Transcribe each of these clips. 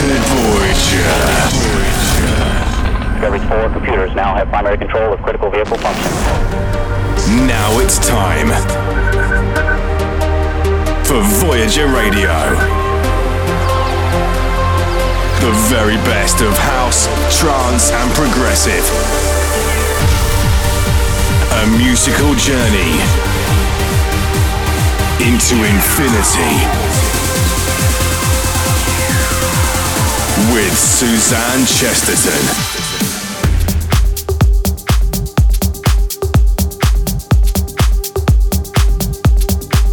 to Voyager. Discovery 4 computers now have primary control of critical vehicle function. Now it's time for Voyager Radio. The very best of house, trance, and progressive. A musical journey into infinity. With Suzanne Chesterton.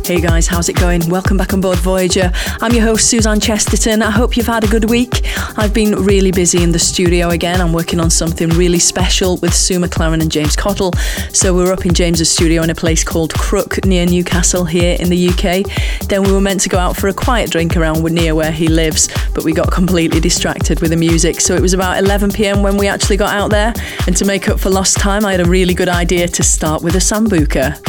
Hey guys, how's it going? Welcome back on board Voyager. I'm your host, Suzanne Chesterton. I hope you've had a good week. I've been really busy in the studio again. I'm working on something really special with Sue McLaren and James Cottle. So we were up in James's studio in a place called Crook near Newcastle here in the UK. Then we were meant to go out for a quiet drink around near where he lives, but we got completely distracted with the music. So it was about 11 pm when we actually got out there. And to make up for lost time, I had a really good idea to start with a sambuca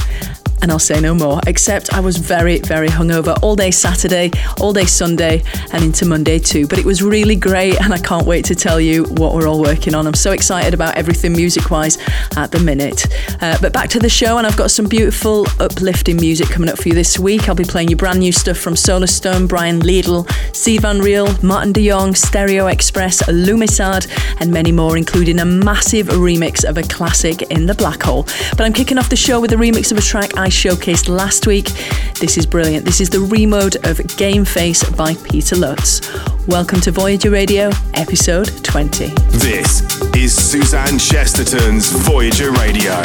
and I'll say no more, except I was very, very hungover all day Saturday, all day Sunday, and into Monday too. But it was really great, and I can't wait to tell you what we're all working on. I'm so excited about everything music wise at the minute. Uh, but back to the show, and I've got some beautiful, uplifting music coming up for you this week. I'll be playing you brand new stuff from Solarstone, Brian Liedl, Steve Van Riel, Martin de Jong, Stereo Express, Lumisade, and many more, including a massive remix of a classic in the Black Hole. But I'm kicking off the show with a remix of a track I I showcased last week. This is brilliant. This is the remode of Game Face by Peter Lutz. Welcome to Voyager Radio, episode 20. This is Suzanne Chesterton's Voyager Radio.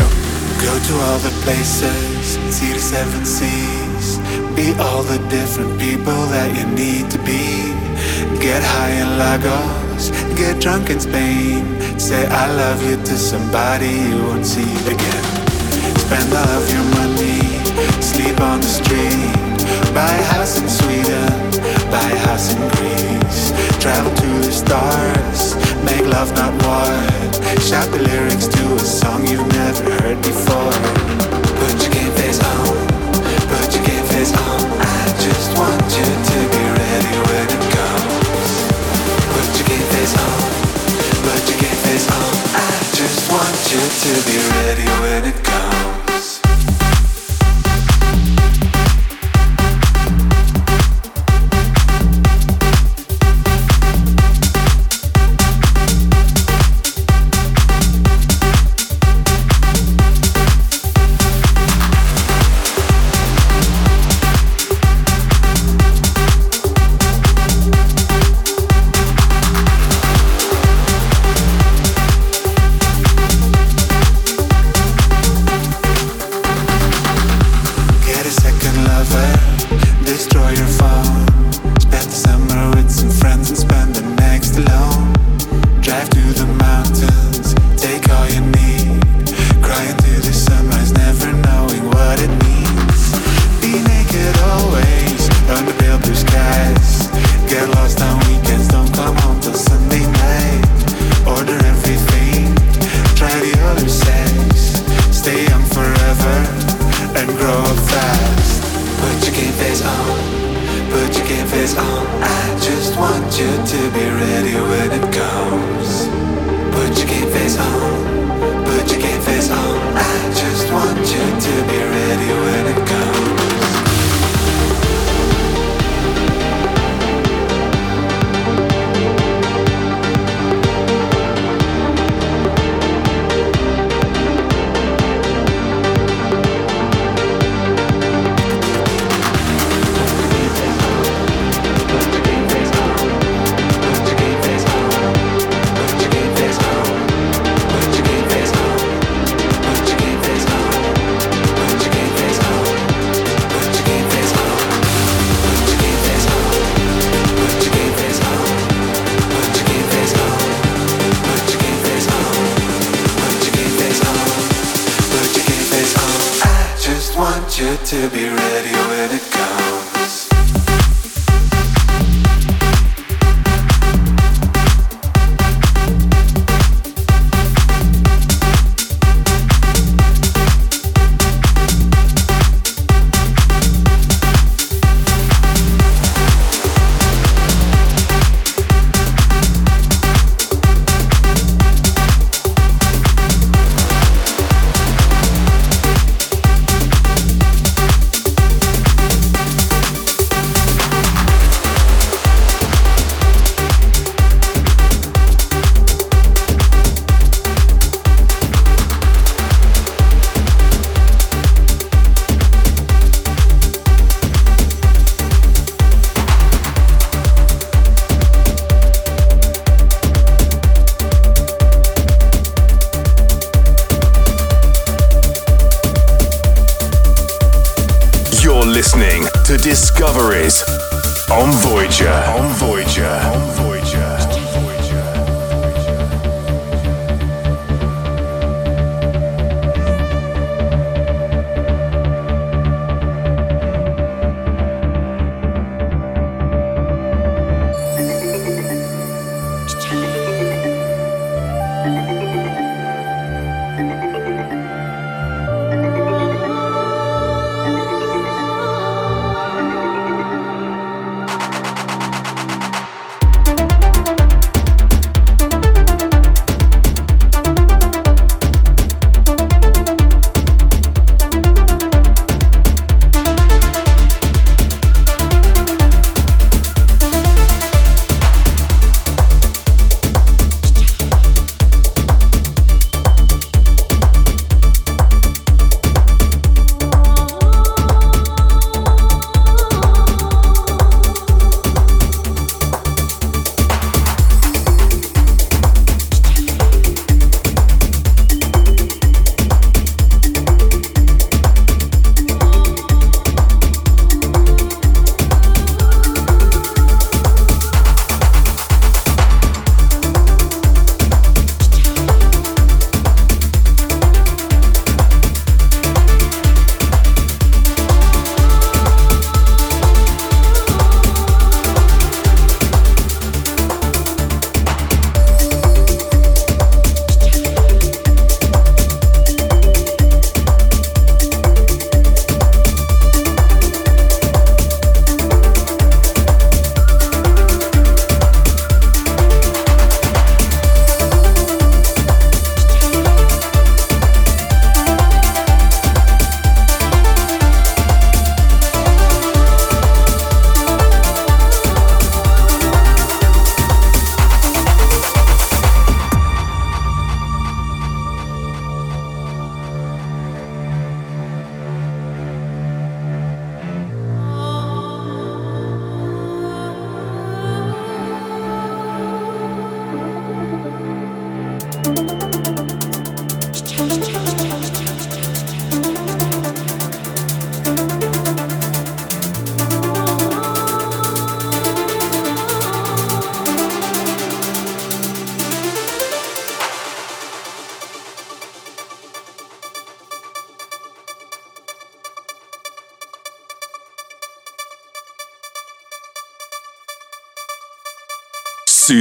Go to all the places, see the seven seas, be all the different people that you need to be. Get high in Lagos, get drunk in Spain, say I love you to somebody you won't see again. Spend all of your money, sleep on the street. Buy a house in Sweden, buy a house in Greece. Travel to the stars, make love not war. Shout the lyrics to a song you've never heard before. Put your game face on, put your game face on. I just want you to be ready when it comes. Put your game face on, put your game face on. I just want you to be ready when it comes.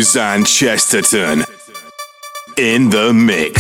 Suzanne Chesterton in the mix.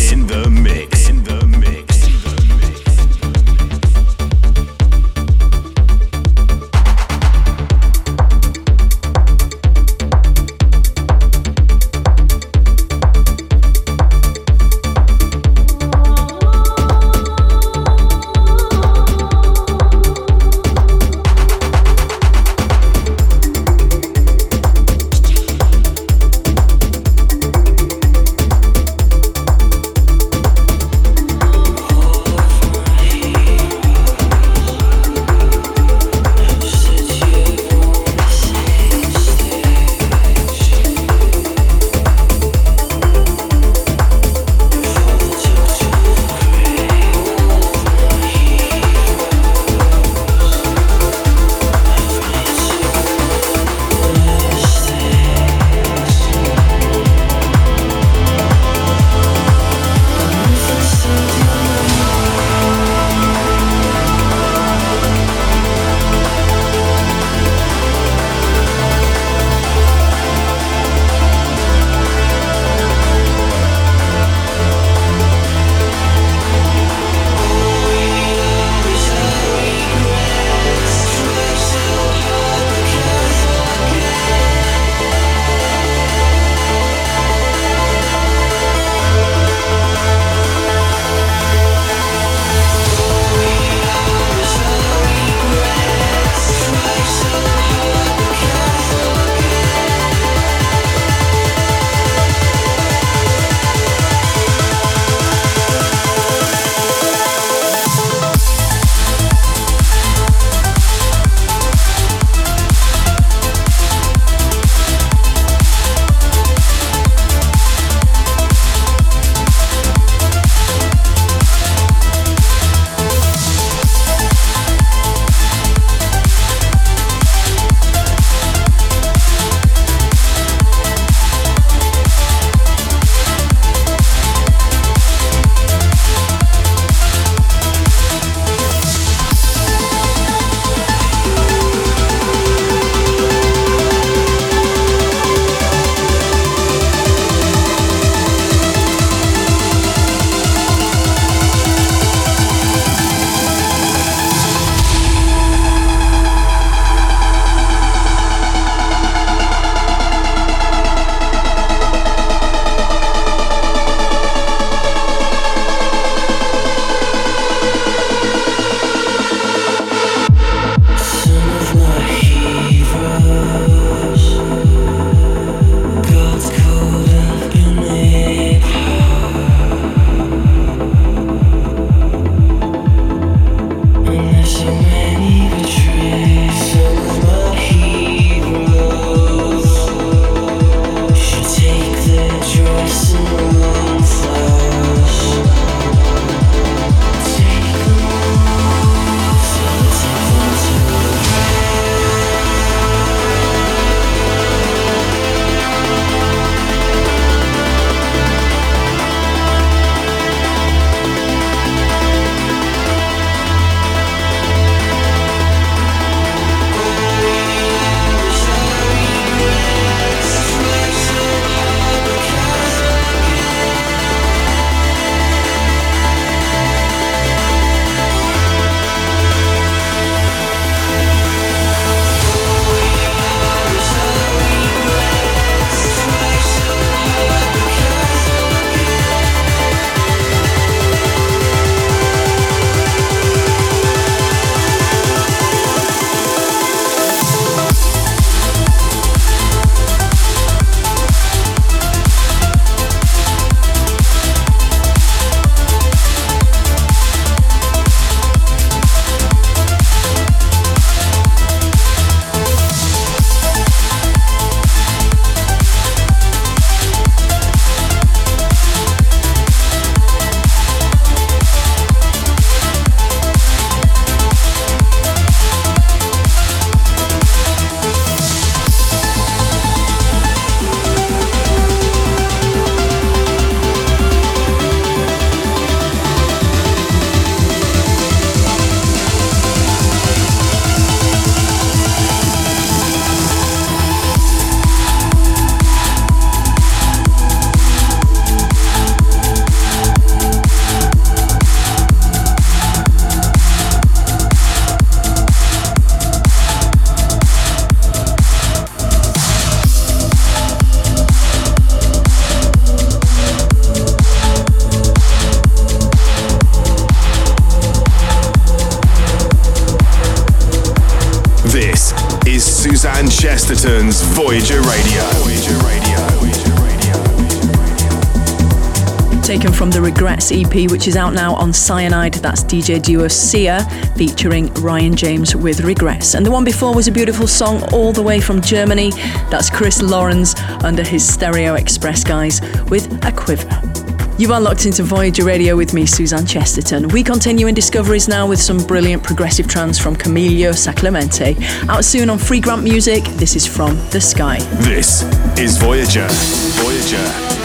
EP, which is out now on Cyanide. That's DJ duo Sia featuring Ryan James with Regress. And the one before was a beautiful song all the way from Germany. That's Chris Lawrence under his Stereo Express guys with A Quiver. You are locked into Voyager Radio with me, Suzanne Chesterton. We continue in discoveries now with some brilliant progressive trance from Camilo Sanclemente. Out soon on Free Grant Music, this is From the Sky. This is Voyager. Voyager.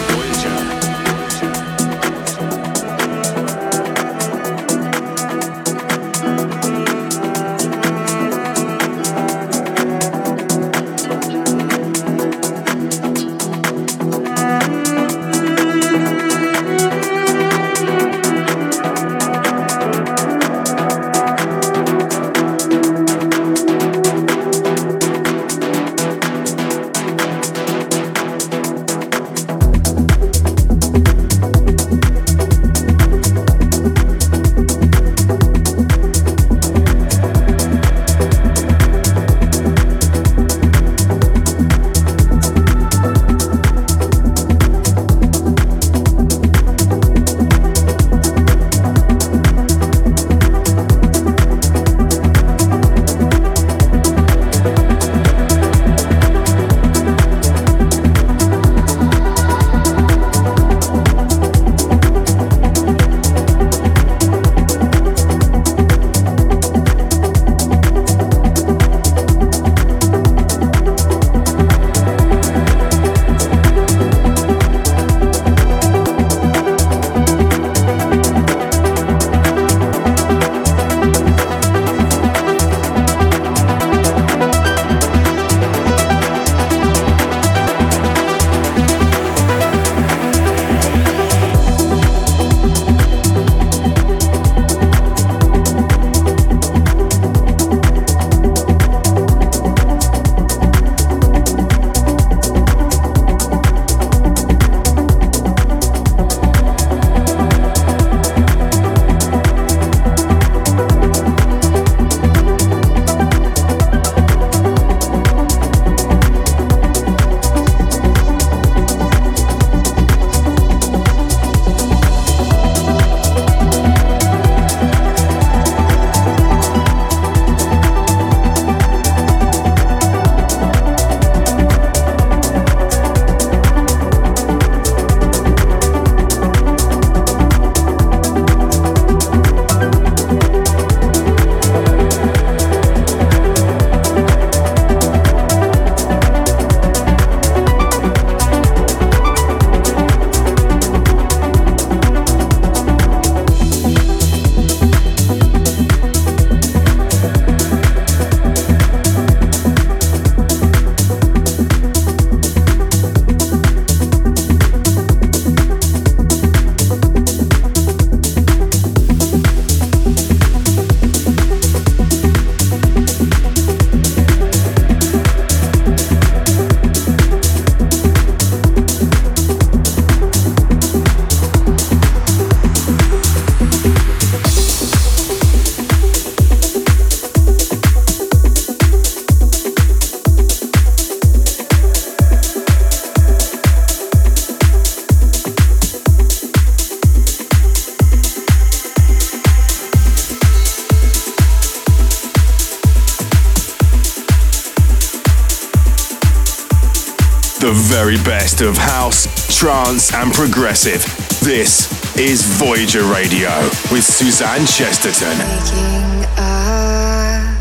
Trance, and progressive. This is Voyager Radio with Suzanne Chesterton. Waking up,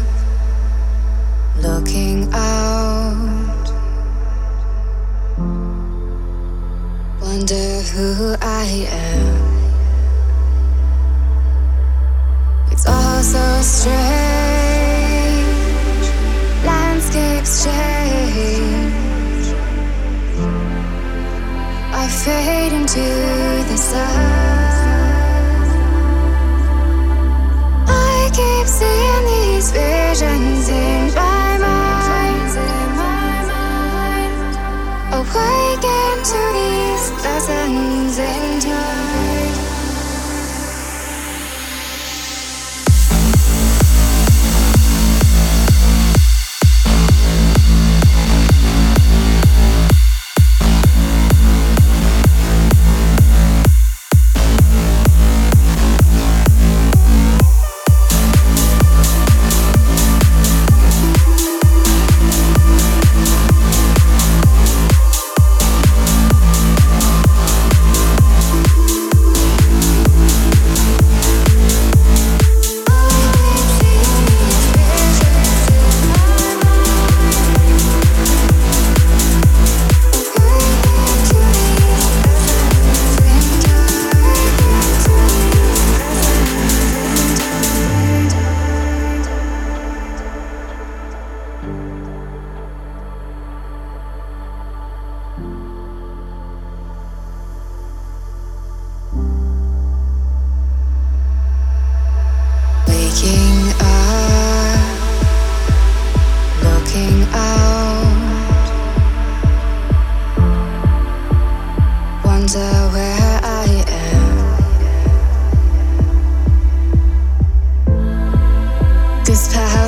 looking out, wonder who I am. It's all so strange, landscapes change. I fade into the sun. I keep seeing these visions in my mind. Awaken to these lessons in time.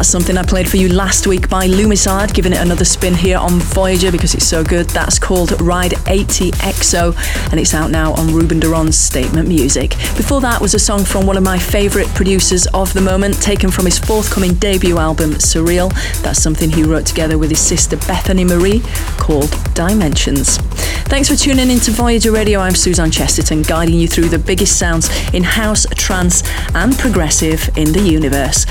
That's something I played for you last week by Lumisade, giving it another spin here on Voyager because it's so good. That's called Ride 80 EXO and it's out now on Ruben de Ronde's Statement Music. Before that was a song from one of my favourite producers of the moment, taken from his forthcoming debut album, Surreal. That's something he wrote together with his sister Bethany Marie called Dimensions. Thanks for tuning in to Voyager Radio. I'm Suzanne Chesterton, guiding you through the biggest sounds in house, trance, and progressive in the universe.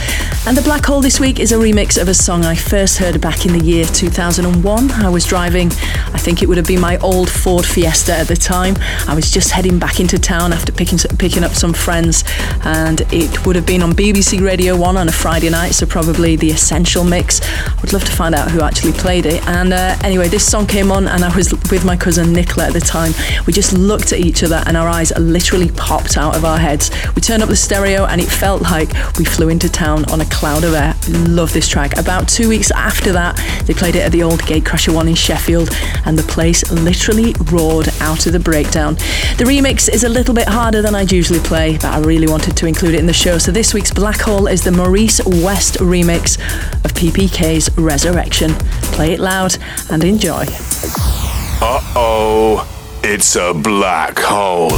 And the Black Hole this week is a remix of a song I first heard back in the year 2001. I was driving, I think it would have been my old Ford Fiesta at the time. I was just heading back into town after picking, picking up some friends, and it would have been on BBC Radio 1 on a Friday night, so probably the Essential Mix. I would love to find out who actually played it. And uh, anyway, this song came on, and I was with my cousin Nicola at the time. We just looked at each other, and our eyes literally popped out of our heads. We turned up the stereo, and it felt like we flew into town on a cloud of air. Love this track. About two weeks after that, they played it at the old Gatecrasher one in Sheffield, and the place literally roared out of the breakdown. The remix is a little bit harder than I'd usually play, but I really wanted to include it in the show. So this week's Black Hole is the Maurice West remix of PPK's Resurrection. Play it loud and enjoy. Uh oh, it's a black hole.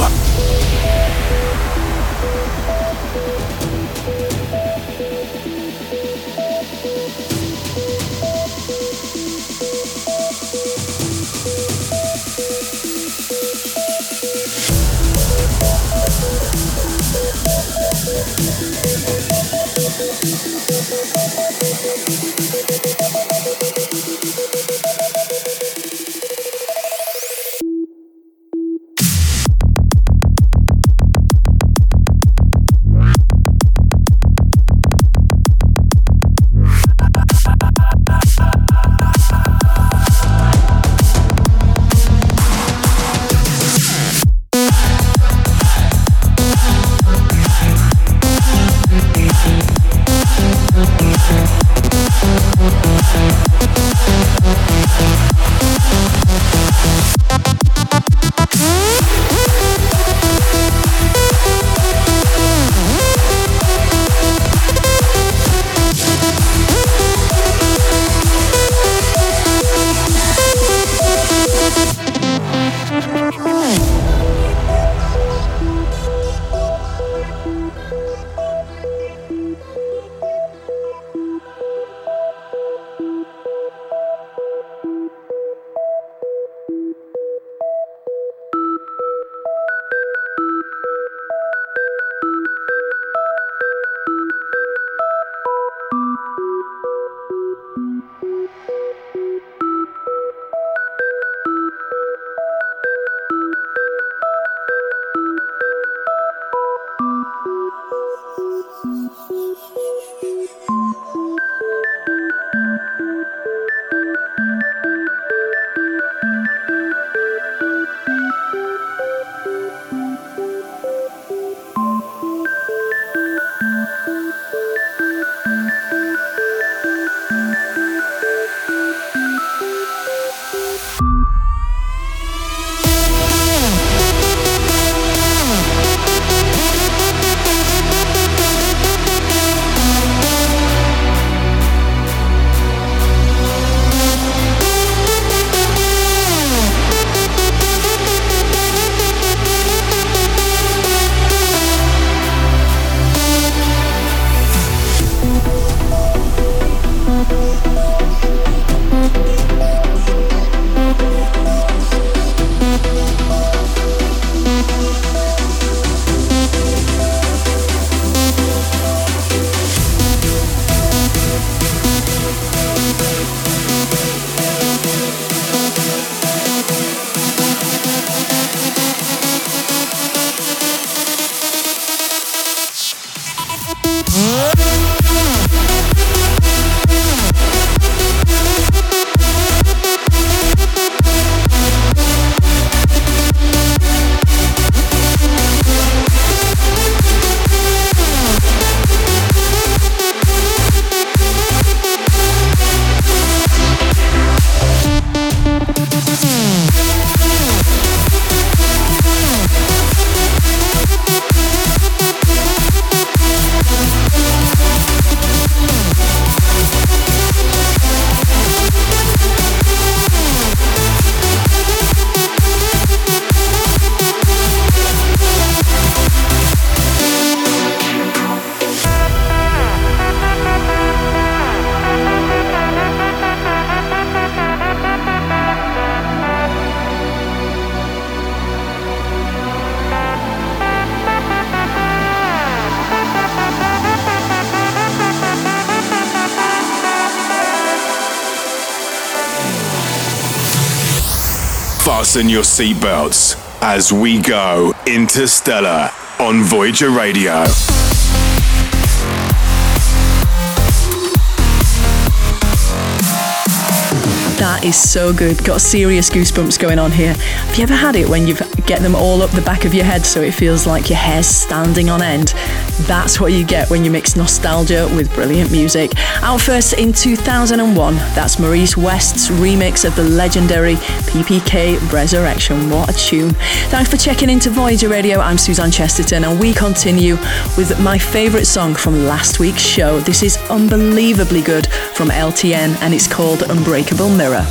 Fasten your seatbelts as we go interstellar on Voyager Radio. Is so good. Got serious goosebumps going on here. Have you ever had it when you get them all up the back of your head so it feels like your hair's standing on end? That's what you get when you mix nostalgia with brilliant music. Out first in 2001, that's Maurice West's remix of the legendary PPK Resurrection. What a tune. Thanks for checking into Voyager Radio. I'm Suzanne Chesterton, and we continue with my favourite song from last week's show. This is unbelievably good from LTN, and it's called Unbreakable Mirror.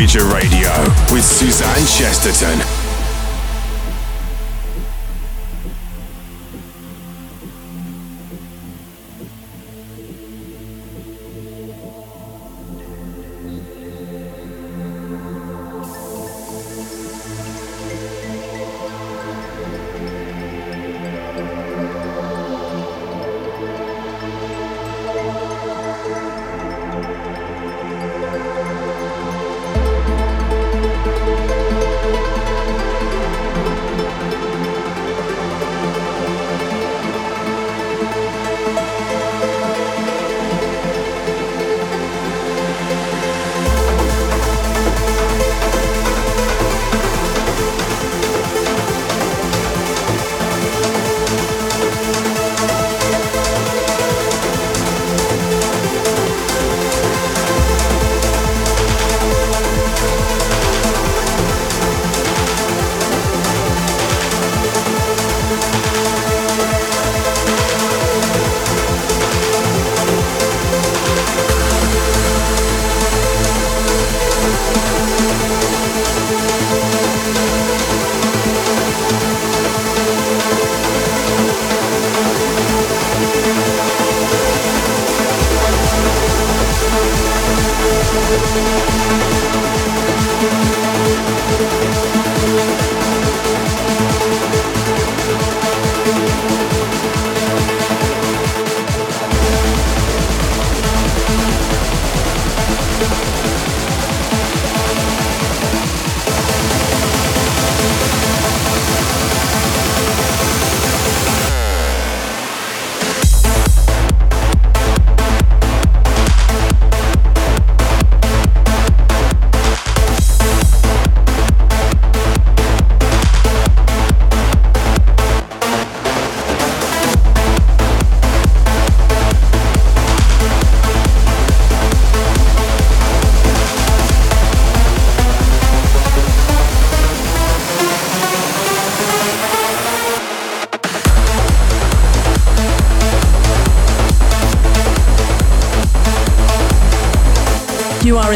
Radio with Suzanne Chesterton.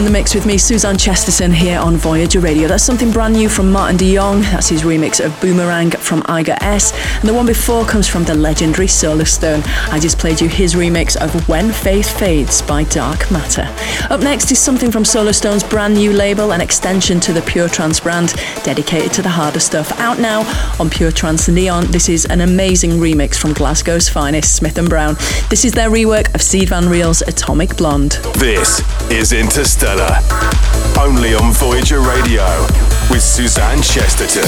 In the mix with me, Suzanne Chesterton, here on Voyager Radio. That's something brand new from Martin de Jong. That's his remix of Boomerang from Iga S. And the one before comes from the legendary Solarstone. I just played you his remix of When Faith Fades by Dark Matter. Up next is something from Solarstone's brand new label, an extension to the Pure Trance brand, dedicated to the harder stuff. Out now on Pure Trance Neon. This is an amazing remix from Glasgow's finest, Smith and Brown. This is their rework of Sied van Riel's Atomic Blonde. This is Interstellar. Interstellar. Only on Voyager Radio with Suzanne Chesterton.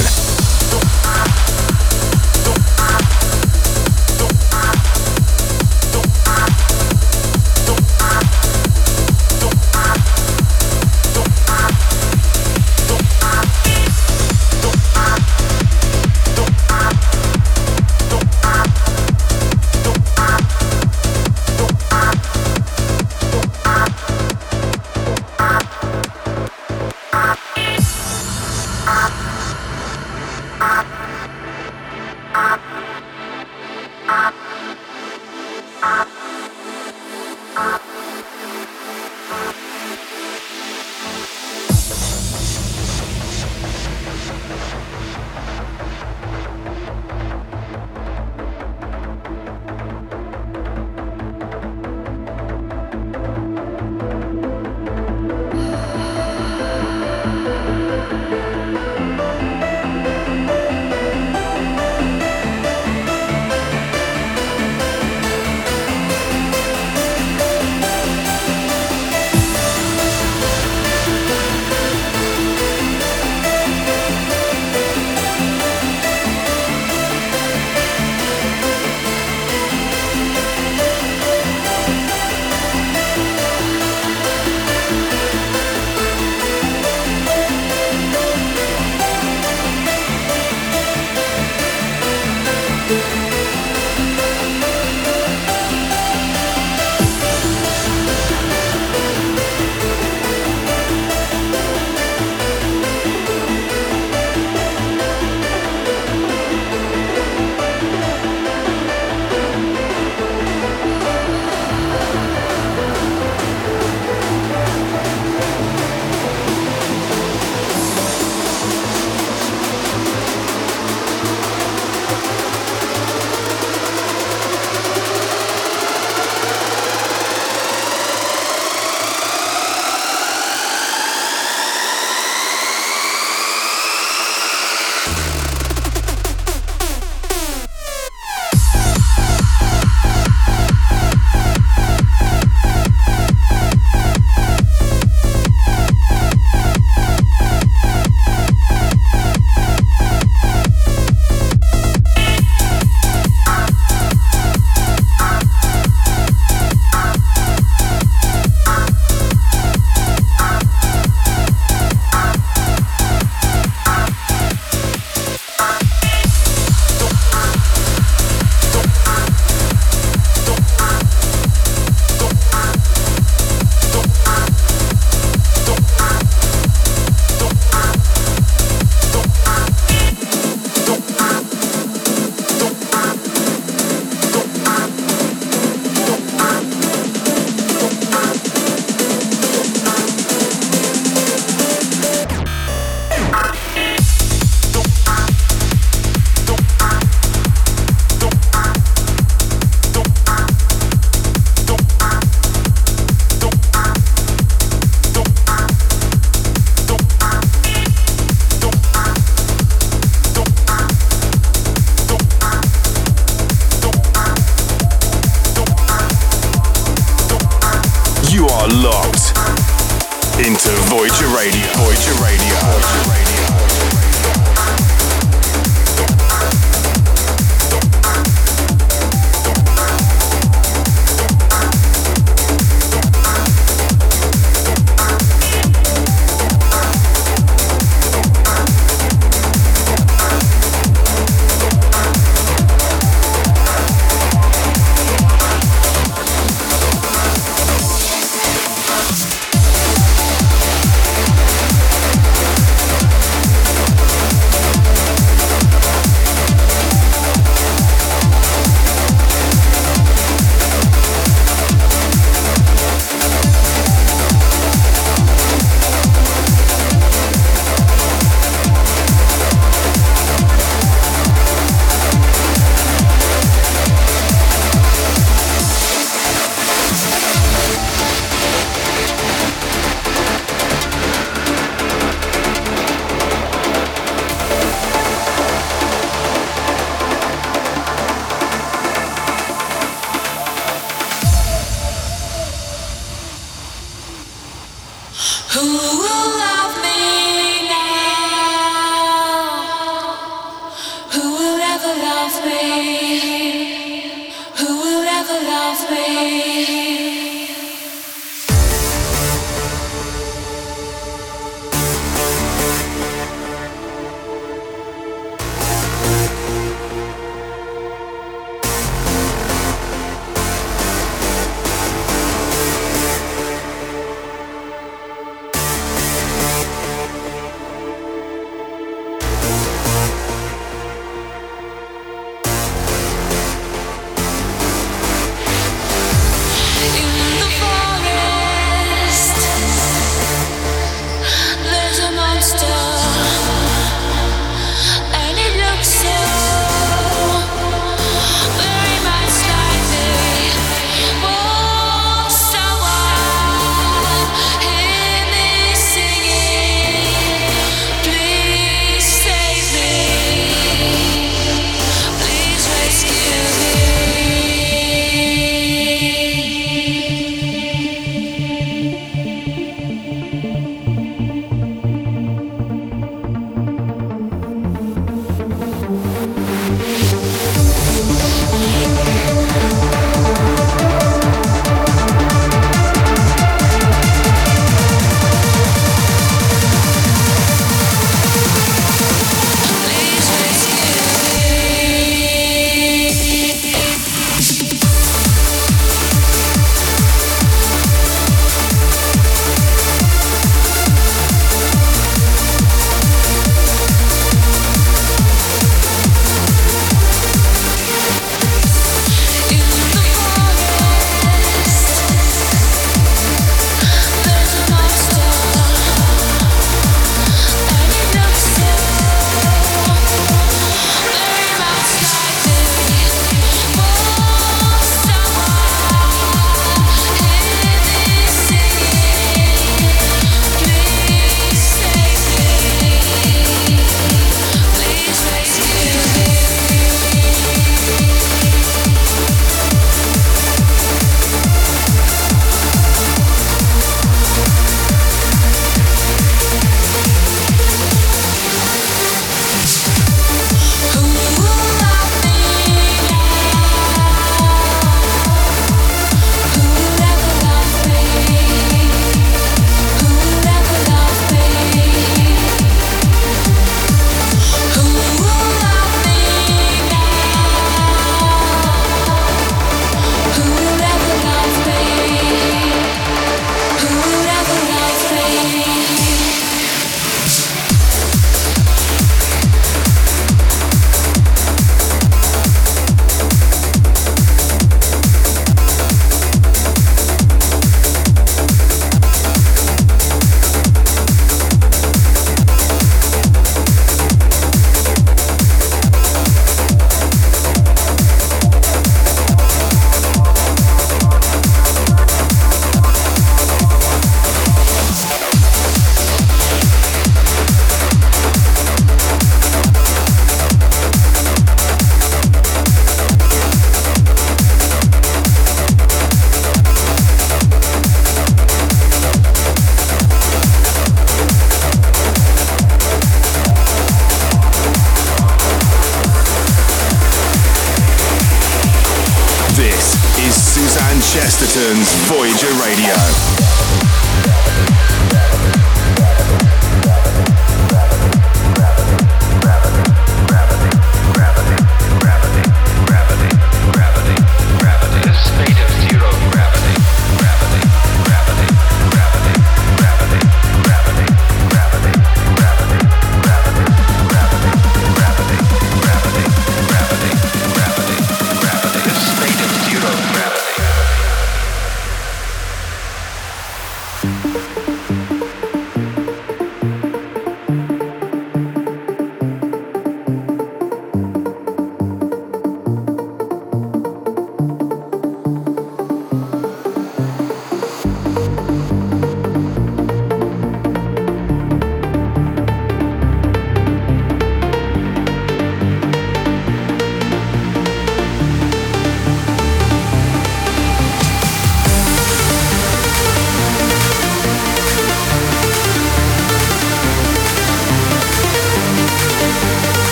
To Voyager Radio. Voyager Radio. Voyager Radio.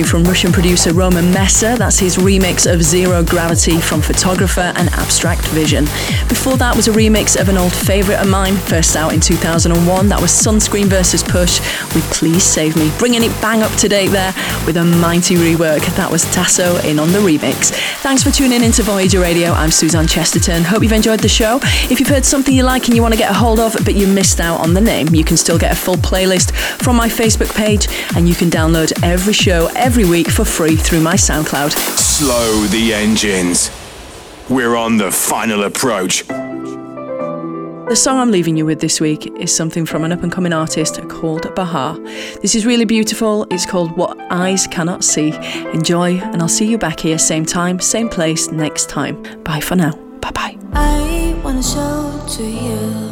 New from Russian producer Roman Messer. That's his remix of Zero Gravity from Photographer and Abstract Vision. Before that was a remix of an old favourite of mine, first out in 2001. That was Sunscreem versus Push with Please Save Me, bringing it bang up to date there with a mighty rework. That was Tasso in on the remix. Thanks for tuning in to Voyager Radio. I'm Suzanne Chesterton. Hope you've enjoyed the show. If you've heard something you like and you want to get a hold of, but you missed out on the name, you can still get a full playlist from my Facebook page and you can download every show show every week for free through my SoundCloud. Slow the engines. We're on the final approach. The song I'm leaving you with this week is something from an up and coming artist called Bahar. This is really beautiful. It's called What Eyes Cannot See. Enjoy, and I'll see you back here, same time, same place, next time. Bye for now. Bye bye. I want to show to you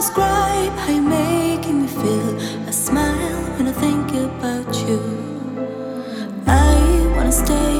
describe how you're making me feel. I smile when I think about you. I wanna stay